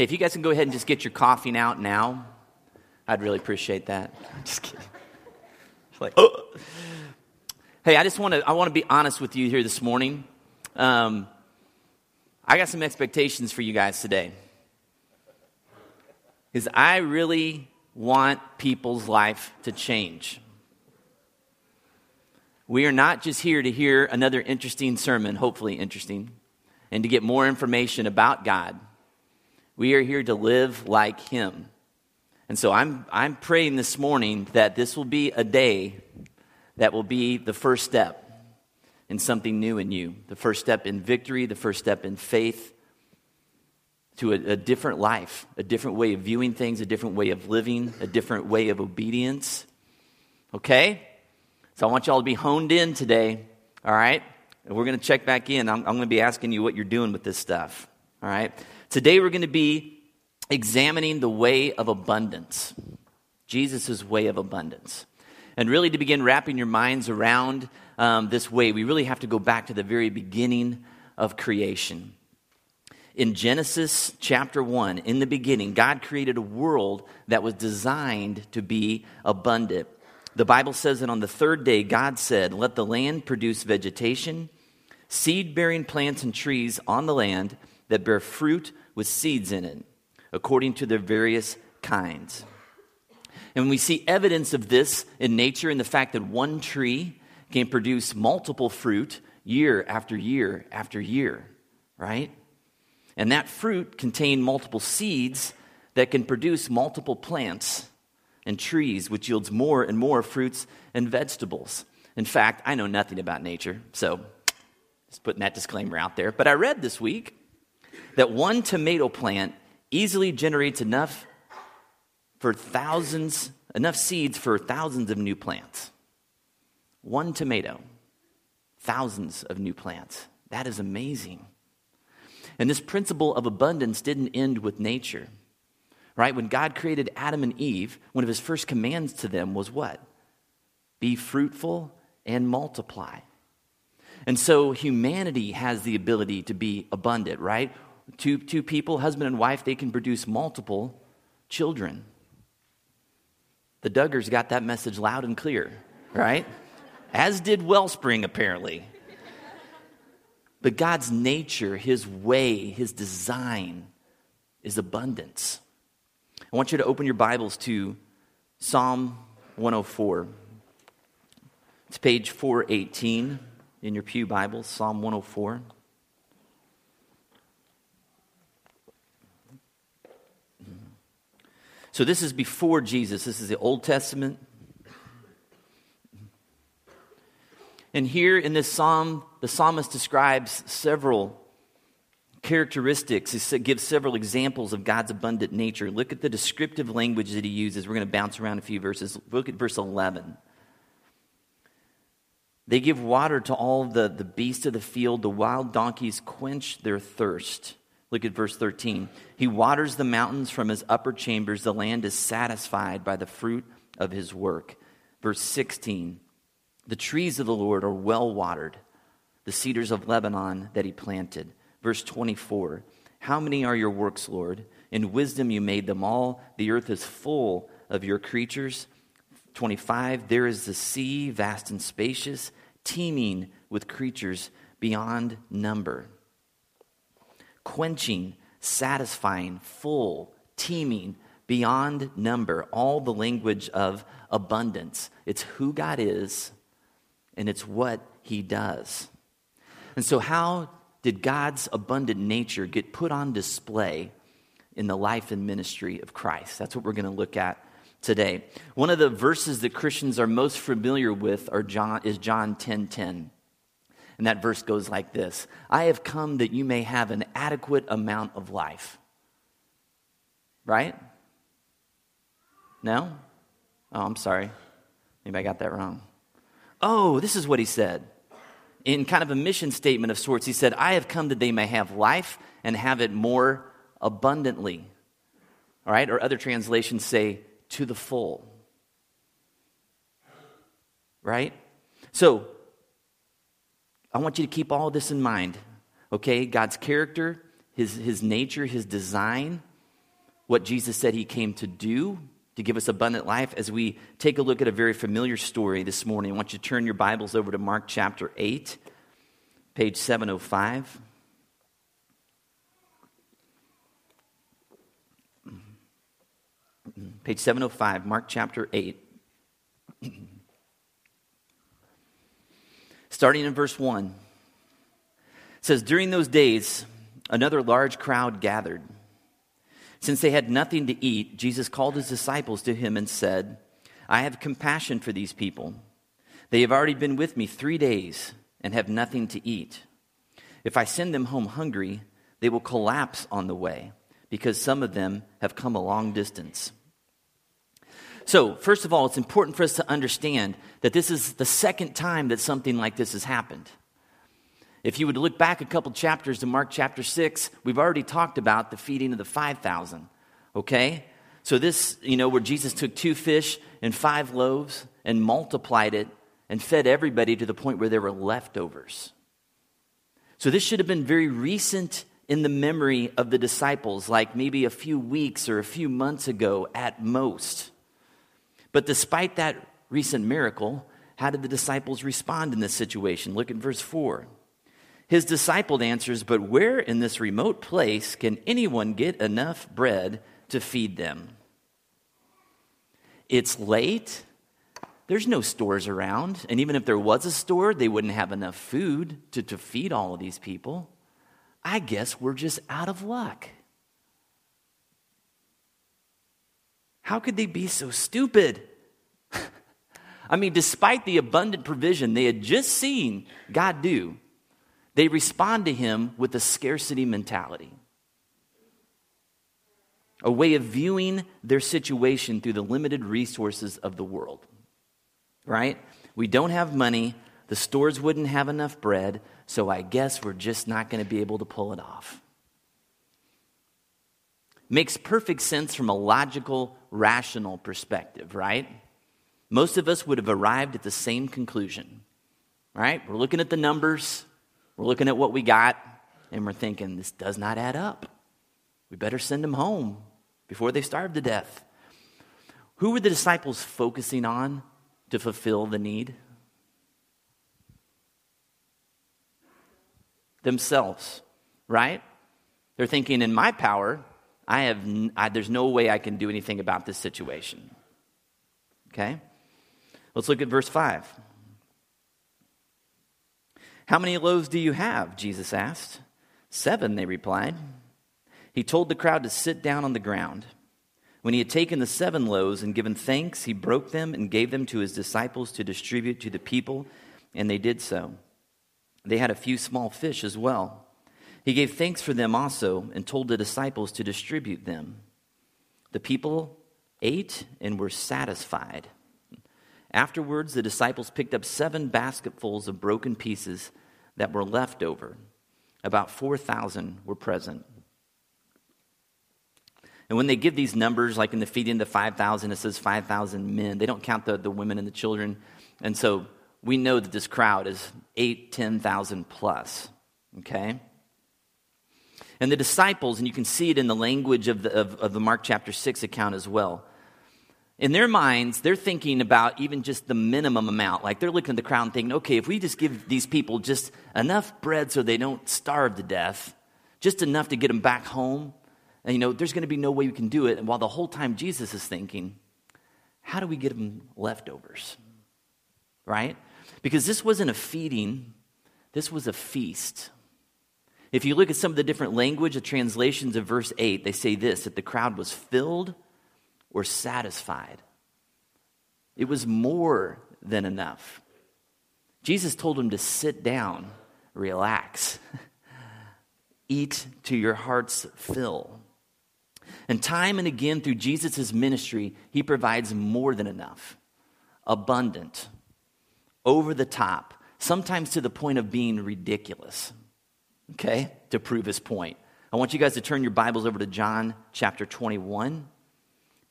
Hey, if you guys can go ahead and just get your coughing out now, I'd really appreciate that. Just kidding. It's like, oh. Hey, I just want to I want to be honest with you here this morning. Um, I got some expectations for you guys today. Because I really want people's life to change. We are not just here to hear another interesting sermon, hopefully interesting, and to get more information about God. We are here to live like Him. And so I'm, I'm praying this morning that this will be a day that will be the first step in something new in you, the first step in victory, the first step in faith to a, a different life, a different way of viewing things, a different way of living, a different way of obedience. Okay? So I want you all to be honed in today, all right? And we're going to check back in. I'm, I'm going to be asking you what you're doing with this stuff, all right? Today we're going to be examining the way of abundance, Jesus' way of abundance. And really, to begin wrapping your minds around um, this way, we really have to go back to the very beginning of creation. In Genesis chapter 1, in the beginning, God created a world that was designed to be abundant. The Bible says that on the third day, God said, Let the land produce vegetation, seed bearing plants and trees on the land that bear fruit with seeds in it, according to their various kinds. And we see evidence of this in nature in the fact that one tree can produce multiple fruit year after year after year, right? And that fruit contain multiple seeds that can produce multiple plants and trees, which yields more and more fruits and vegetables. In fact, I know nothing about nature, so just putting that disclaimer out there. But I read this week that one tomato plant easily generates enough for thousands, enough seeds for thousands of new plants. One tomato, thousands of new plants. That is amazing. And this principle of abundance didn't end with nature. Right? When God created Adam and Eve, one of his first commands to them was what? Be fruitful and multiply. And so humanity has the ability to be abundant, right? Two, two people, husband and wife, they can produce multiple children. The Duggars got that message loud and clear, right? As did Wellspring, apparently. But God's nature, His way, His design is abundance. I want you to open your Bibles to Psalm 104. It's page 418 in your Pew Bible, Psalm 104. So, this is before Jesus. This is the Old Testament. And here in this psalm, the psalmist describes several characteristics. He gives several examples of God's abundant nature. Look at the descriptive language that he uses. We're going to bounce around a few verses. Look at verse 11. They give water to all the, the beasts of the field. The wild donkeys quench their thirst. Look at verse 13. He waters the mountains from his upper chambers. The land is satisfied by the fruit of his work. Verse 16. The trees of the Lord are well watered, the cedars of Lebanon that he planted. Verse 24 How many are your works, Lord? In wisdom you made them all. The earth is full of your creatures. 25 There is the sea, vast and spacious, teeming with creatures beyond number. Quenching, satisfying, full, teeming, beyond number. All the language of abundance. It's who God is and it's what he does. And so, how did God's abundant nature get put on display in the life and ministry of Christ? That's what we're going to look at today. One of the verses that Christians are most familiar with are John, is John 10 10. And that verse goes like this I have come that you may have an adequate amount of life. Right? No? Oh, I'm sorry. Maybe I got that wrong. Oh, this is what he said. In kind of a mission statement of sorts, he said, I have come that they may have life and have it more abundantly. All right? Or other translations say, to the full. Right? So, I want you to keep all this in mind. Okay? God's character, his, his nature, his design, what Jesus said he came to do to give us abundant life as we take a look at a very familiar story this morning. I want you to turn your Bibles over to Mark chapter 8, page 705. Mm-hmm. Mm-hmm. Page 705, Mark chapter 8. Starting in verse 1. It says, During those days, another large crowd gathered. Since they had nothing to eat, Jesus called his disciples to him and said, I have compassion for these people. They have already been with me three days and have nothing to eat. If I send them home hungry, they will collapse on the way because some of them have come a long distance. So, first of all, it's important for us to understand that this is the second time that something like this has happened. If you would look back a couple chapters to Mark chapter 6, we've already talked about the feeding of the 5,000. Okay? So, this, you know, where Jesus took two fish and five loaves and multiplied it and fed everybody to the point where there were leftovers. So, this should have been very recent in the memory of the disciples, like maybe a few weeks or a few months ago at most. But despite that recent miracle, how did the disciples respond in this situation? Look at verse 4. His disciple answers, But where in this remote place can anyone get enough bread to feed them? It's late. There's no stores around. And even if there was a store, they wouldn't have enough food to, to feed all of these people. I guess we're just out of luck. How could they be so stupid? I mean, despite the abundant provision they had just seen God do, they respond to him with a scarcity mentality, a way of viewing their situation through the limited resources of the world. Right? We don't have money, the stores wouldn't have enough bread, so I guess we're just not going to be able to pull it off. Makes perfect sense from a logical, rational perspective, right? Most of us would have arrived at the same conclusion, right? We're looking at the numbers, we're looking at what we got, and we're thinking, this does not add up. We better send them home before they starve to death. Who were the disciples focusing on to fulfill the need? Themselves, right? They're thinking, in my power, I have, I, there's no way I can do anything about this situation. Okay? Let's look at verse 5. How many loaves do you have? Jesus asked. Seven, they replied. He told the crowd to sit down on the ground. When he had taken the seven loaves and given thanks, he broke them and gave them to his disciples to distribute to the people, and they did so. They had a few small fish as well. He gave thanks for them also and told the disciples to distribute them. The people ate and were satisfied. Afterwards, the disciples picked up seven basketfuls of broken pieces that were left over. About 4,000 were present. And when they give these numbers, like in the feeding the 5,000, it says 5,000 men. They don't count the, the women and the children. And so we know that this crowd is 8, 10,000 plus. Okay? And the disciples, and you can see it in the language of the, of, of the Mark chapter 6 account as well, in their minds, they're thinking about even just the minimum amount. Like they're looking at the crowd and thinking, okay, if we just give these people just enough bread so they don't starve to death, just enough to get them back home, and you know, there's going to be no way we can do it. And while the whole time Jesus is thinking, how do we get them leftovers? Right? Because this wasn't a feeding, this was a feast. If you look at some of the different language, the translations of verse 8, they say this that the crowd was filled or satisfied. It was more than enough. Jesus told him to sit down, relax, eat to your heart's fill. And time and again through Jesus' ministry, he provides more than enough, abundant, over the top, sometimes to the point of being ridiculous, okay, to prove his point. I want you guys to turn your Bibles over to John chapter 21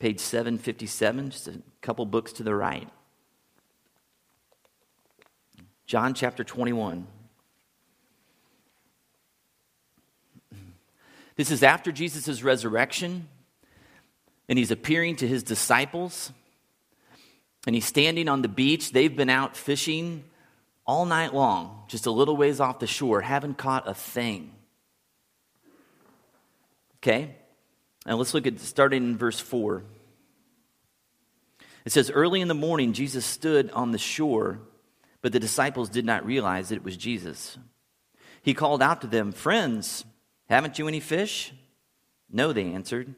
page 757, just a couple books to the right. John chapter 21. This is after Jesus' resurrection. and he's appearing to his disciples. And he's standing on the beach. They've been out fishing all night long, just a little ways off the shore, haven't caught a thing. Okay? And let's look at starting in verse 4. It says, Early in the morning, Jesus stood on the shore, but the disciples did not realize that it was Jesus. He called out to them, Friends, haven't you any fish? No, they answered.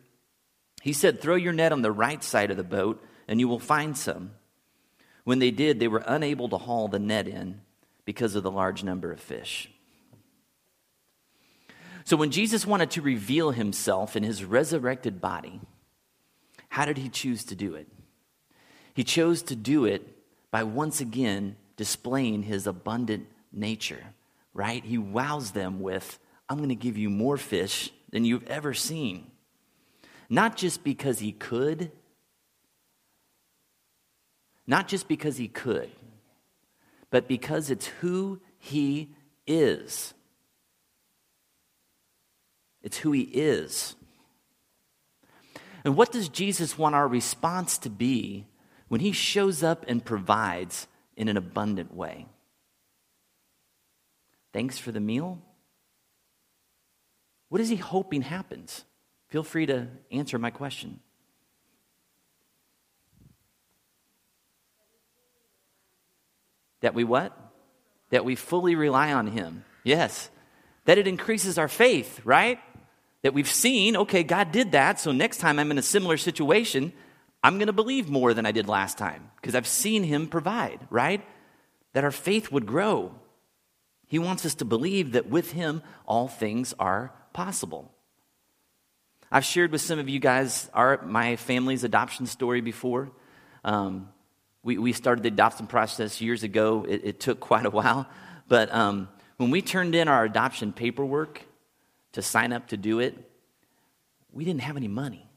He said, Throw your net on the right side of the boat, and you will find some. When they did, they were unable to haul the net in because of the large number of fish. So, when Jesus wanted to reveal himself in his resurrected body, how did he choose to do it? He chose to do it by once again displaying his abundant nature, right? He wows them with, I'm going to give you more fish than you've ever seen. Not just because he could, not just because he could, but because it's who he is. It's who he is. And what does Jesus want our response to be when he shows up and provides in an abundant way? Thanks for the meal? What is he hoping happens? Feel free to answer my question. That we what? That we fully rely on Him. Yes. That it increases our faith, right? That we've seen, okay, God did that, so next time I'm in a similar situation, I'm going to believe more than I did last time because I've seen Him provide, right? That our faith would grow. He wants us to believe that with Him, all things are possible. I've shared with some of you guys our, my family's adoption story before. Um, we, we started the adoption process years ago. It, it took quite a while. But um, when we turned in our adoption paperwork to sign up to do it, we didn't have any money.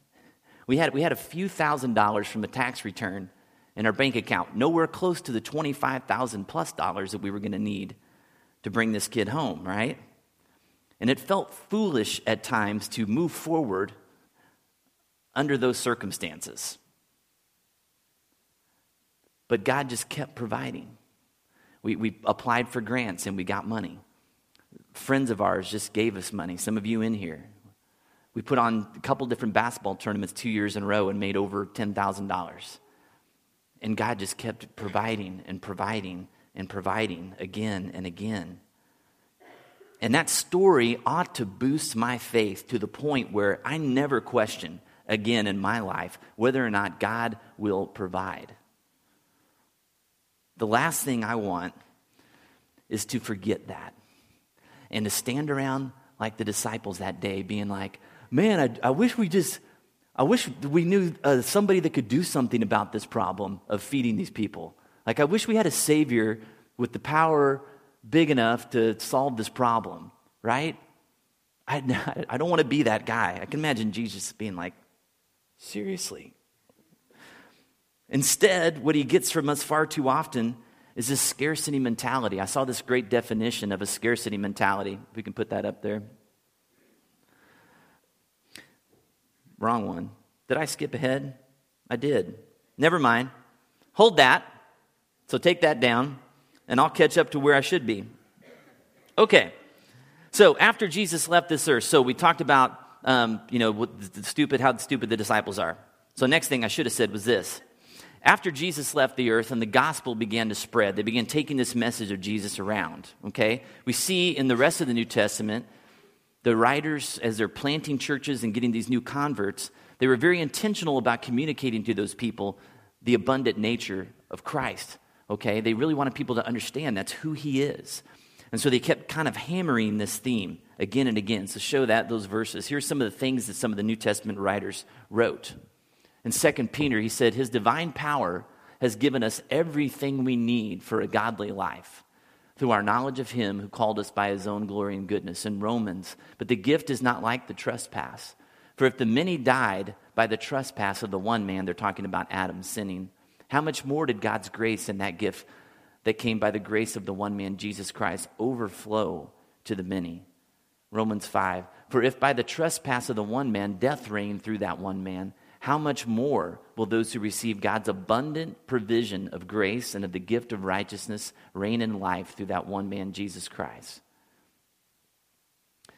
We had, we had a few thousand dollars from a tax return in our bank account, nowhere close to the 25,000 plus dollars that we were going to need to bring this kid home, right? And it felt foolish at times to move forward under those circumstances. But God just kept providing. We, we applied for grants and we got money. Friends of ours just gave us money, some of you in here. We put on a couple different basketball tournaments two years in a row and made over $10,000. And God just kept providing and providing and providing again and again. And that story ought to boost my faith to the point where I never question again in my life whether or not God will provide. The last thing I want is to forget that and to stand around like the disciples that day, being like, man, I, I wish we just, I wish we knew uh, somebody that could do something about this problem of feeding these people. Like, I wish we had a Savior with the power big enough to solve this problem, right? I, I don't want to be that guy. I can imagine Jesus being like, seriously? Instead, what he gets from us far too often is this scarcity mentality. I saw this great definition of a scarcity mentality. If we can put that up there. Wrong one. Did I skip ahead? I did. Never mind. Hold that. So take that down and I'll catch up to where I should be. Okay. So after Jesus left this earth, so we talked about, um, you know, the stupid, how stupid the disciples are. So next thing I should have said was this. After Jesus left the earth and the gospel began to spread, they began taking this message of Jesus around. Okay? We see in the rest of the New Testament, the writers, as they're planting churches and getting these new converts, they were very intentional about communicating to those people the abundant nature of Christ okay? They really wanted people to understand that's who he is. And so they kept kind of hammering this theme again and again. So show that those verses. Here's some of the things that some of the New Testament writers wrote. In 2 Peter, he said, His divine power has given us everything we need for a godly life through our knowledge of him who called us by his own glory and goodness. In Romans, but the gift is not like the trespass. For if the many died by the trespass of the one man, they're talking about Adam sinning, how much more did God's grace and that gift that came by the grace of the one man, Jesus Christ, overflow to the many? Romans 5 For if by the trespass of the one man death reigned through that one man, how much more will those who receive God's abundant provision of grace and of the gift of righteousness reign in life through that one man, Jesus Christ?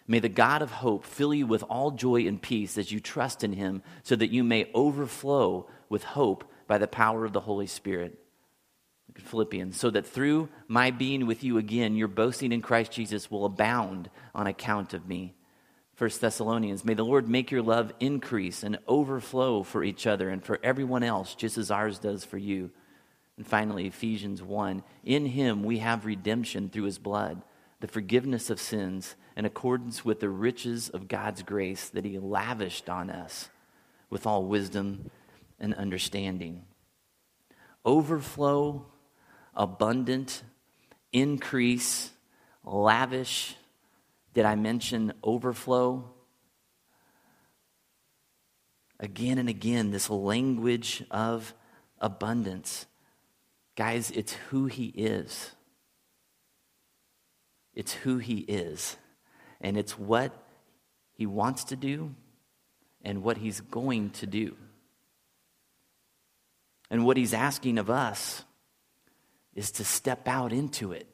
May the God of hope fill you with all joy and peace as you trust in him, so that you may overflow with hope by the power of the Holy Spirit. Philippians, so that through my being with you again, your boasting in Christ Jesus will abound on account of me. 1 Thessalonians, may the Lord make your love increase and overflow for each other and for everyone else, just as ours does for you. And finally, Ephesians 1 In him we have redemption through his blood, the forgiveness of sins, in accordance with the riches of God's grace that he lavished on us with all wisdom and understanding. Overflow, abundant, increase, lavish did I mention overflow? Again and again, this language of abundance. Guys, it's who he is. It's who he is. And it's what he wants to do and what he's going to do. And what he's asking of us is to step out into it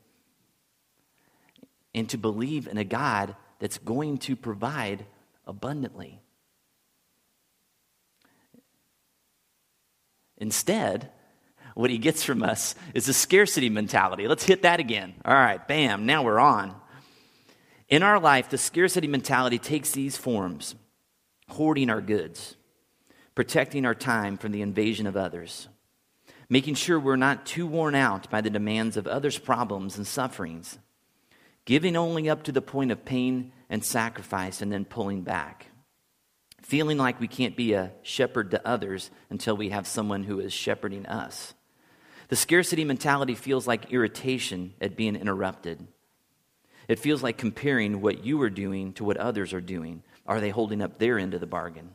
and to believe in a God that's going to provide abundantly. Instead, what he gets from us is a scarcity mentality. Let's hit that again. All right, bam, now we're on. In our life, the scarcity mentality takes these forms hoarding our goods, protecting our time from the invasion of others, making sure we're not too worn out by the demands of others' problems and sufferings giving only up to the point of pain and sacrifice and then pulling back. Feeling like we can't be a shepherd to others until we have someone who is shepherding us. The scarcity mentality feels like irritation at being interrupted. It feels like comparing what you are doing to what others are doing. Are they holding up their end of the bargain?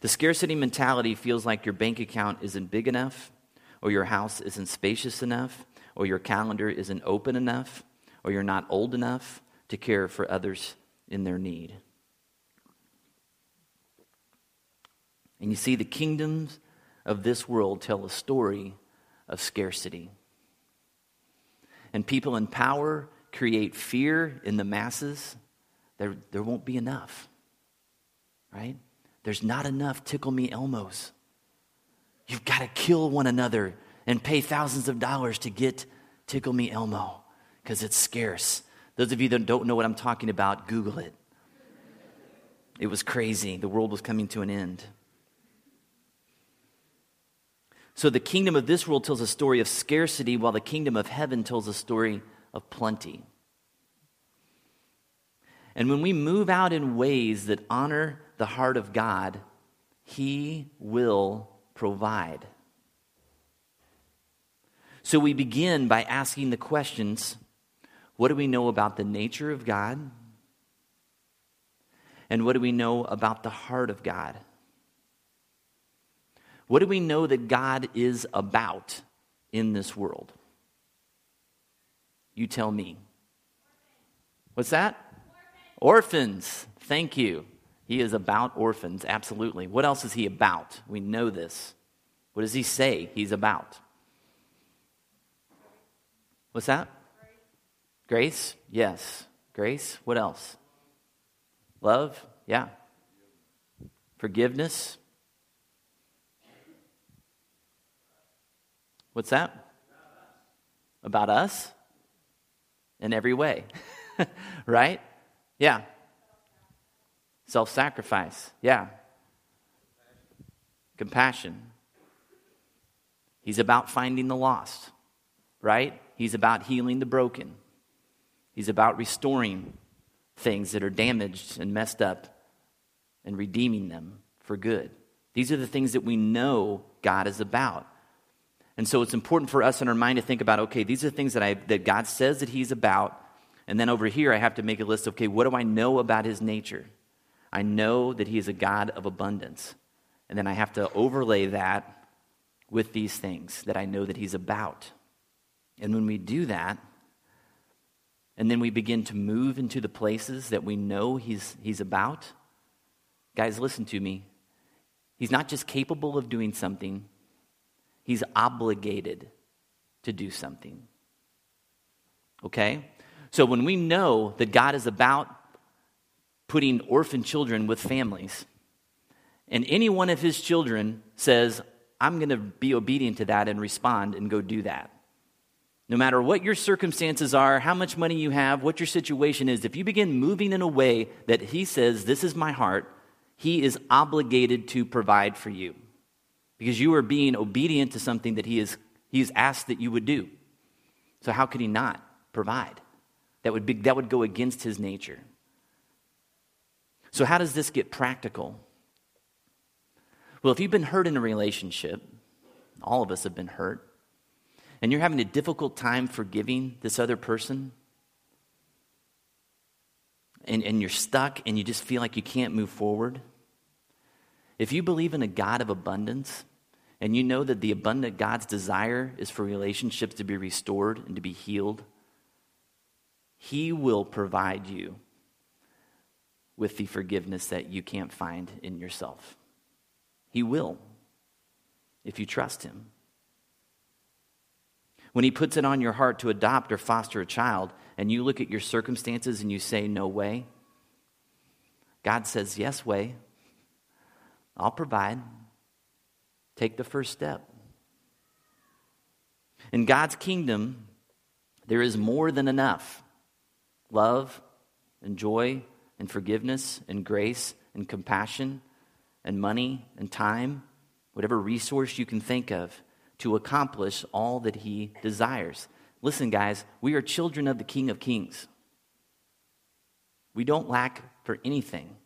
The scarcity mentality feels like your bank account isn't big enough, or your house isn't spacious enough, or your calendar isn't open enough, or you're not old enough to care for others in their need. And you see, the kingdoms of this world tell a story of scarcity. And people in power create fear in the masses. There, there won't be enough, right? There's not enough tickle me Elmos. You've got to kill one another and pay thousands of dollars to get tickle me Elmo because it's scarce. Those of you that don't know what I'm talking about, Google it. It was crazy. The world was coming to an end. So the kingdom of this world tells a story of scarcity, while the kingdom of heaven tells a story of plenty. And when we move out in ways that honor the heart of God, He will provide. So we begin by asking the questions what do we know about the nature of God? And what do we know about the heart of God? What do we know that God is about in this world? You tell me. What's that? Orphans. Thank you. He is about orphans, absolutely. What else is he about? We know this. What does he say he's about? What's that? Grace? Yes. Grace? What else? Love? Yeah. Forgiveness? What's that? About us? In every way. right? Yeah. Self sacrifice. Yeah. Compassion. He's about finding the lost, right? He's about healing the broken. He's about restoring things that are damaged and messed up and redeeming them for good. These are the things that we know God is about. And so it's important for us in our mind to think about okay, these are things that, I, that God says that He's about. And then over here, I have to make a list of okay, what do I know about His nature? I know that He is a God of abundance. And then I have to overlay that with these things that I know that He's about. And when we do that, and then we begin to move into the places that we know he's, he's about. Guys, listen to me. He's not just capable of doing something, he's obligated to do something. Okay? So when we know that God is about putting orphan children with families, and any one of his children says, I'm going to be obedient to that and respond and go do that. No matter what your circumstances are, how much money you have, what your situation is, if you begin moving in a way that he says, This is my heart, he is obligated to provide for you because you are being obedient to something that he is he has asked that you would do. So how could he not provide? That would be, that would go against his nature. So how does this get practical? Well, if you've been hurt in a relationship, all of us have been hurt, and you're having a difficult time forgiving this other person, and, and you're stuck and you just feel like you can't move forward, if you believe in a God of abundance, and you know that the abundant God's desire is for relationships to be restored and to be healed, He will provide you with the forgiveness that you can't find in yourself. He will, if you trust Him. When He puts it on your heart to adopt or foster a child, and you look at your circumstances and you say, No way, God says, Yes, way. I'll provide. Take the first step. In God's kingdom, there is more than enough love and joy and forgiveness and grace and compassion and money and time, whatever resource you can think of to accomplish all that He desires. Listen, guys, we are children of the King of Kings. We don't lack for anything.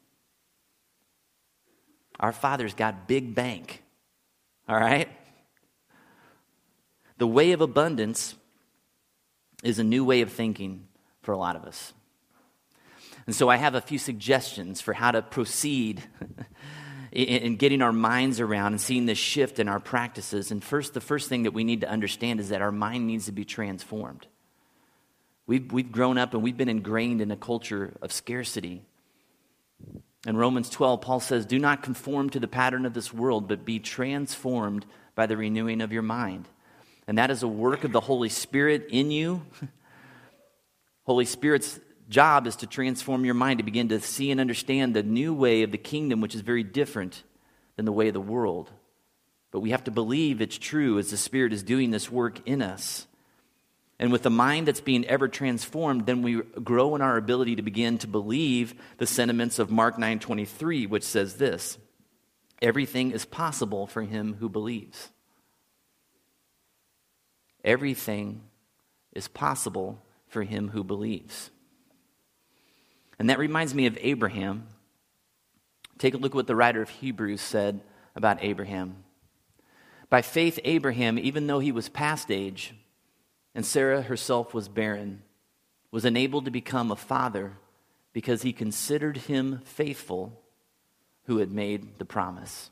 Our Father's got big bank. All right? The way of abundance is a new way of thinking for a lot of us. And so I have a few suggestions for how to proceed in getting our minds around and seeing this shift in our practices. And first, the first thing that we need to understand is that our mind needs to be transformed. We've, we've grown up and we've been ingrained in a culture of scarcity. In Romans 12, Paul says, Do not conform to the pattern of this world, but be transformed by the renewing of your mind. And that is a work of the Holy Spirit in you. Holy Spirit's job is to transform your mind, to begin to see and understand the new way of the kingdom, which is very different than the way of the world. But we have to believe it's true as the Spirit is doing this work in us. And with the mind that's being ever transformed, then we grow in our ability to begin to believe the sentiments of Mark 9:23, which says this: Everything is possible for him who believes. Everything is possible for him who believes. And that reminds me of Abraham. Take a look at what the writer of Hebrews said about Abraham. By faith, Abraham, even though he was past age, and Sarah herself was barren, was enabled to become a father because he considered him faithful who had made the promise.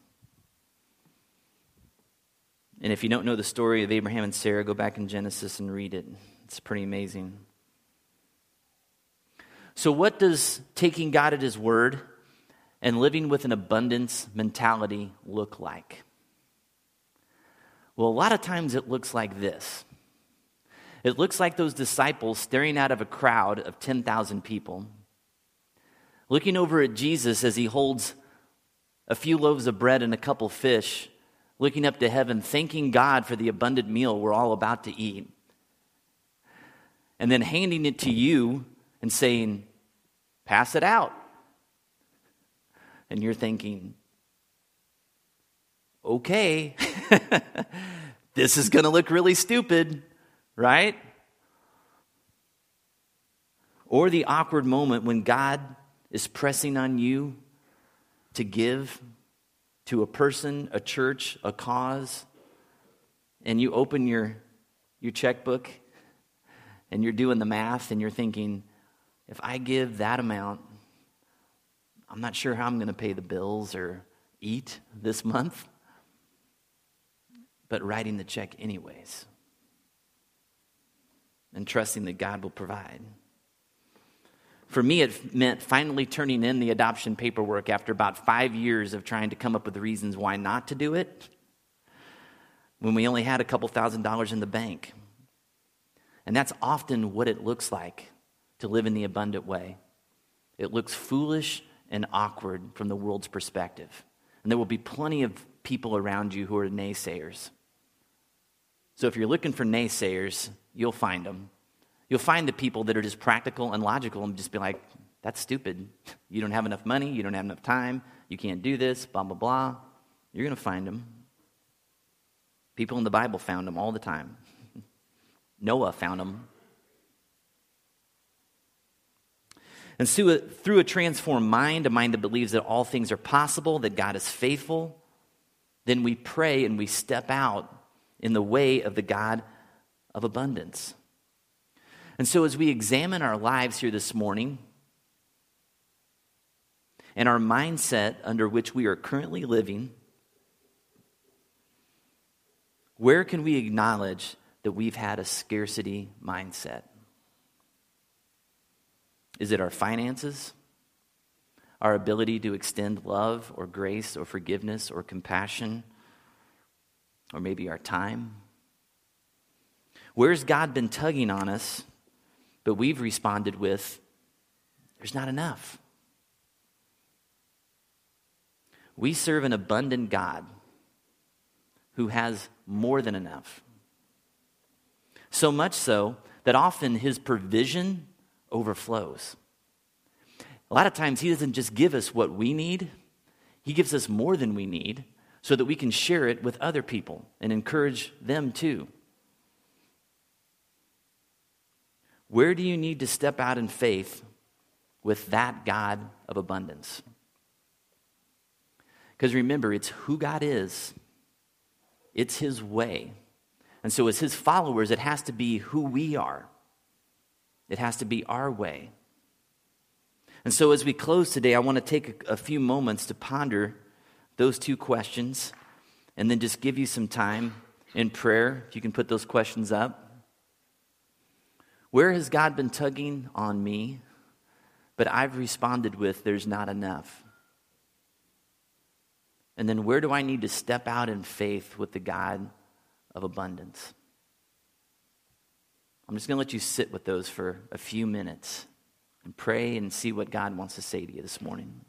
And if you don't know the story of Abraham and Sarah, go back in Genesis and read it. It's pretty amazing. So, what does taking God at His word and living with an abundance mentality look like? Well, a lot of times it looks like this it looks like those disciples staring out of a crowd of 10,000 people, looking over at Jesus as he holds a few loaves of bread and a couple fish, looking up to heaven, thanking God for the abundant meal we're all about to eat, and then handing it to you and saying, Pass it out. And you're thinking, okay, this is going to look really stupid right? Or the awkward moment when God is pressing on you to give to a person, a church, a cause, and you open your, your checkbook and you're doing the math and you're thinking, if I give that amount, I'm not sure how I'm going to pay the bills or eat this month, but writing the check anyways and trusting that God will provide. For me, it meant finally turning in the adoption paperwork after about five years of trying to come up with reasons why not to do it when we only had a couple thousand dollars in the bank. And that's often what it looks like to live in the abundant way. It looks foolish and awkward from the world's perspective. And there will be plenty of people around you who are naysayers. So if you're looking for naysayers, you'll find them. You'll find the people that are just practical and logical and just be like, that's stupid. You don't have enough money. You don't have enough time. You can't do this, blah, blah, blah. You're going to find them. People in the Bible found them all the time. Noah found them. And through a, through a transformed mind, a mind that believes that all things are possible, that God is faithful, then we pray and we step out in the way of the God of abundance. And so, as we examine our lives here this morning and our mindset under which we are currently living, where can we acknowledge that we've had a scarcity mindset? Is it our finances? Our ability to extend love or grace or forgiveness or compassion? Or maybe our time? Where's God been tugging on us, but we've responded with, there's not enough? We serve an abundant God who has more than enough. So much so that often his provision overflows. A lot of times, he doesn't just give us what we need, he gives us more than we need so that we can share it with other people and encourage them too. Where do you need to step out in faith with that God of abundance? Because remember, it's who God is, it's His way. And so, as His followers, it has to be who we are, it has to be our way. And so, as we close today, I want to take a, few moments to ponder those two questions and then just give you some time in prayer, if you can put those questions up. Where has God been tugging on me, but I've responded with, there's not enough? And then where do I need to step out in faith with the God of abundance? I'm just going to let you sit with those for a few minutes and pray and see what God wants to say to you this morning.